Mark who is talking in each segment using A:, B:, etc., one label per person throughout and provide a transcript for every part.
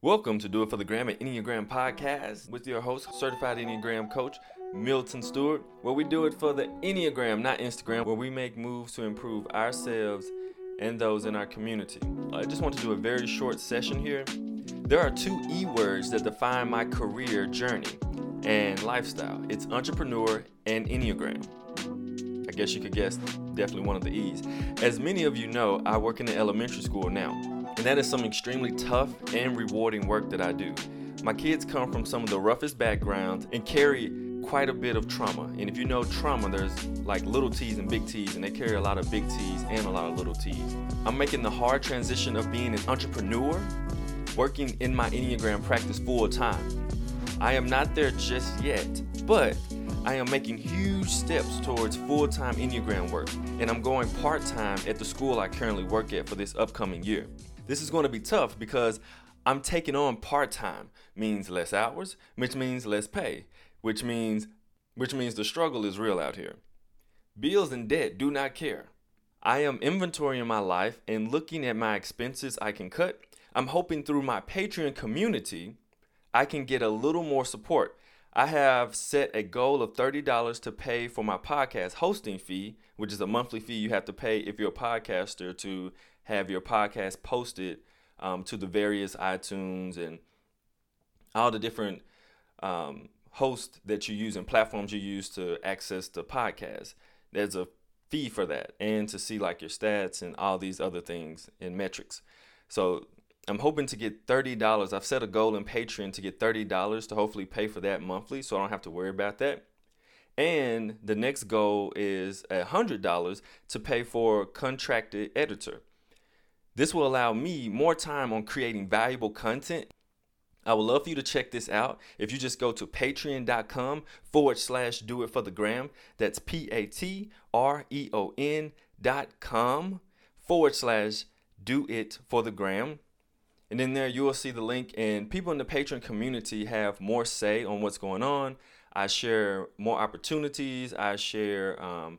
A: Welcome to Do It for the Gram at Enneagram Podcast with your host, certified Enneagram coach, Milton Stewart, where we do it for the Enneagram, not Instagram, where we make moves to improve ourselves and those in our community. I just want to do a very short session here. There are two E words that define my career journey and lifestyle it's entrepreneur and Enneagram. I guess you could guess definitely one of the E's. As many of you know, I work in an elementary school now, and that is some extremely tough and rewarding work that I do. My kids come from some of the roughest backgrounds and carry quite a bit of trauma. And if you know trauma, there's like little T's and big T's, and they carry a lot of big T's and a lot of little T's. I'm making the hard transition of being an entrepreneur, working in my Enneagram practice full time. I am not there just yet, but I am making huge steps towards full time Enneagram work, and I'm going part time at the school I currently work at for this upcoming year. This is going to be tough because I'm taking on part time, means less hours, which means less pay which means which means the struggle is real out here. Bills and debt do not care. I am inventorying my life and looking at my expenses I can cut. I'm hoping through my Patreon community I can get a little more support. I have set a goal of $30 to pay for my podcast hosting fee, which is a monthly fee you have to pay if you're a podcaster to have your podcast posted um, to the various iTunes and all the different um, host that you use and platforms you use to access the podcast. There's a fee for that and to see like your stats and all these other things and metrics. So I'm hoping to get $30. I've set a goal in Patreon to get $30 to hopefully pay for that monthly so I don't have to worry about that. And the next goal is $100 to pay for contracted editor. This will allow me more time on creating valuable content I would love for you to check this out. If you just go to patreon.com forward slash do it for the gram, that's P A T R E O N dot com forward slash do it for the gram. And in there, you will see the link, and people in the Patreon community have more say on what's going on. I share more opportunities. I share um,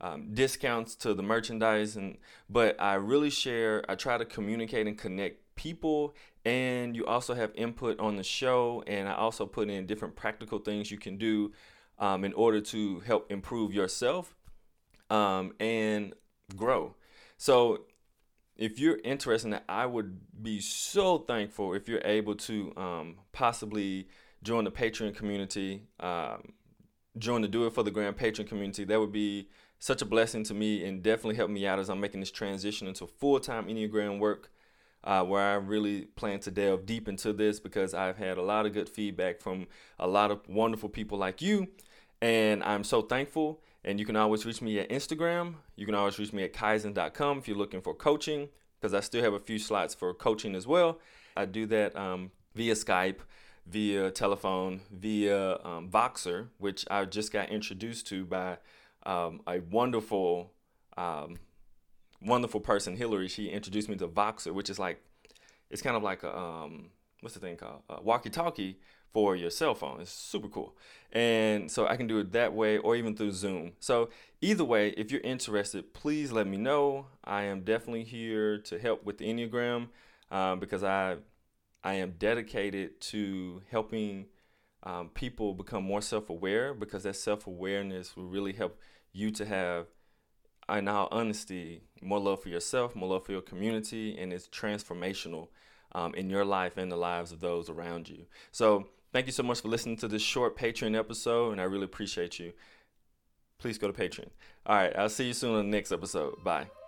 A: um, discounts to the merchandise, and but I really share. I try to communicate and connect people and you also have input on the show and i also put in different practical things you can do um, in order to help improve yourself um, and grow so if you're interested i would be so thankful if you're able to um, possibly join the patreon community um, join the do it for the Gram patreon community that would be such a blessing to me and definitely help me out as i'm making this transition into full-time enneagram work uh, where I really plan to delve deep into this because I've had a lot of good feedback from a lot of wonderful people like you. And I'm so thankful. And you can always reach me at Instagram. You can always reach me at kaizen.com if you're looking for coaching, because I still have a few slots for coaching as well. I do that um, via Skype, via telephone, via um, Voxer, which I just got introduced to by um, a wonderful um, wonderful person, Hillary, she introduced me to Voxer, which is like, it's kind of like a, um, what's the thing called? A walkie-talkie for your cell phone. It's super cool. And so I can do it that way or even through Zoom. So either way, if you're interested, please let me know. I am definitely here to help with the Enneagram um, because I, I am dedicated to helping um, people become more self-aware because that self-awareness will really help you to have in all honesty, more love for yourself, more love for your community, and it's transformational um, in your life and the lives of those around you. So, thank you so much for listening to this short Patreon episode, and I really appreciate you. Please go to Patreon. All right, I'll see you soon on the next episode. Bye.